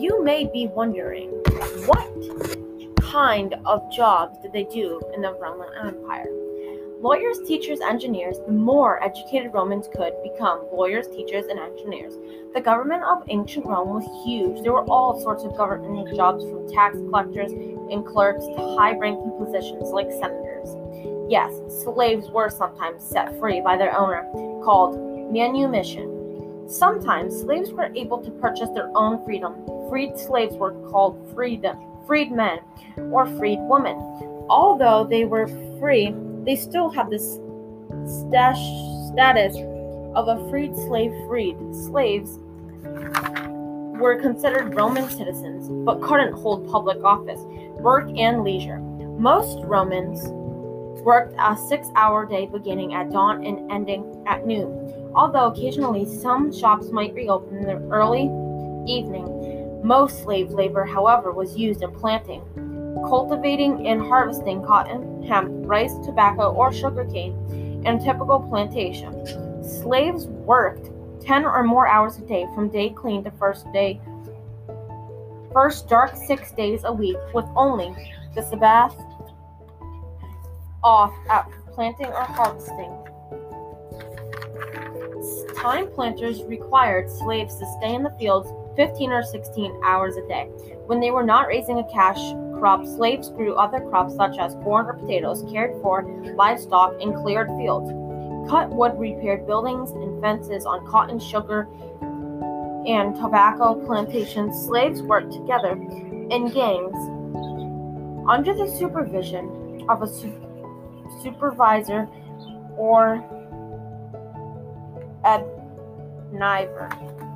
You may be wondering, what kind of jobs did they do in the Roman Empire? Lawyers, teachers, engineers, the more educated Romans could become lawyers, teachers, and engineers. The government of ancient Rome was huge. There were all sorts of government jobs from tax collectors and clerks to high ranking positions like senators. Yes, slaves were sometimes set free by their owner, called manumission. Sometimes slaves were able to purchase their own freedom. Freed slaves were called freedom, freedmen or freed women. Although they were free, they still had this stash, status of a freed slave freed. Slaves were considered Roman citizens but couldn't hold public office, work, and leisure. Most Romans worked a six hour day beginning at dawn and ending at noon. Although occasionally some shops might reopen in the early evening, most slave labor, however, was used in planting, cultivating, and harvesting cotton, hemp, rice, tobacco, or sugarcane in typical plantation. Slaves worked 10 or more hours a day from day clean to first day first dark 6 days a week with only the Sabbath off at planting or harvesting. Time planters required slaves to stay in the fields 15 or 16 hours a day. When they were not raising a cash crop, slaves grew other crops such as corn or potatoes, cared for livestock, and cleared fields. Cut wood, repaired buildings and fences on cotton, sugar, and tobacco plantations. Slaves worked together in gangs under the supervision of a su- supervisor or a adniver.